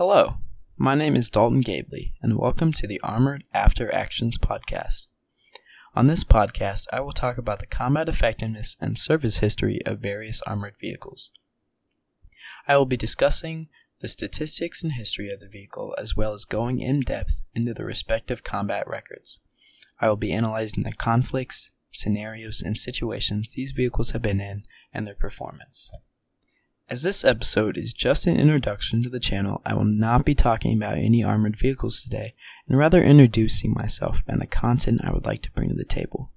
Hello, my name is Dalton Gabley, and welcome to the Armored After Actions podcast. On this podcast, I will talk about the combat effectiveness and service history of various armored vehicles. I will be discussing the statistics and history of the vehicle, as well as going in depth into the respective combat records. I will be analyzing the conflicts, scenarios, and situations these vehicles have been in and their performance. As this episode is just an introduction to the channel, I will not be talking about any armored vehicles today, and rather introducing myself and the content I would like to bring to the table.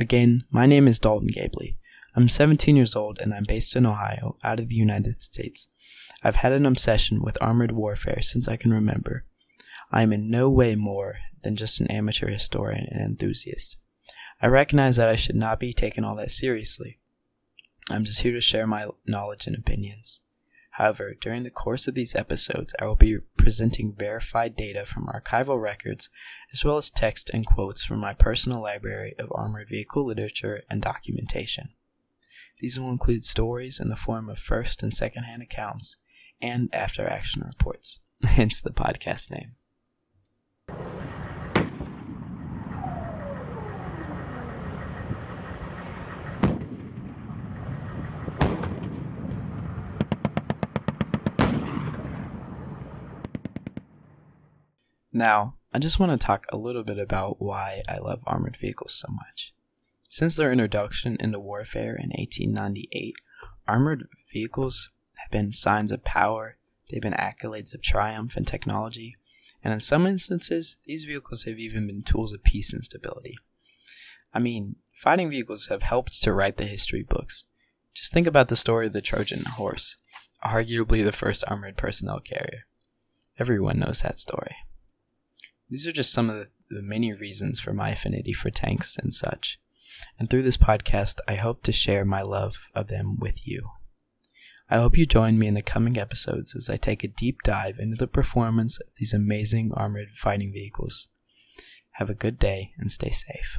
Again, my name is Dalton Gabley. I'm 17 years old and I'm based in Ohio, out of the United States. I've had an obsession with armored warfare since I can remember. I am in no way more than just an amateur historian and enthusiast. I recognize that I should not be taken all that seriously. I'm just here to share my knowledge and opinions. However, during the course of these episodes, I will be presenting verified data from archival records, as well as text and quotes from my personal library of armored vehicle literature and documentation. These will include stories in the form of first and second hand accounts and after action reports, hence the podcast name. Now, I just want to talk a little bit about why I love armored vehicles so much. Since their introduction into warfare in 1898, armored vehicles have been signs of power, they've been accolades of triumph and technology, and in some instances, these vehicles have even been tools of peace and stability. I mean, fighting vehicles have helped to write the history books. Just think about the story of the Trojan horse, arguably the first armored personnel carrier. Everyone knows that story. These are just some of the, many reasons for my affinity for tanks and such. And through this podcast, I hope to share my love of them with you. I hope you join me in the coming episodes as I take a deep dive into the performance of these amazing armored fighting vehicles. Have a good day and stay safe.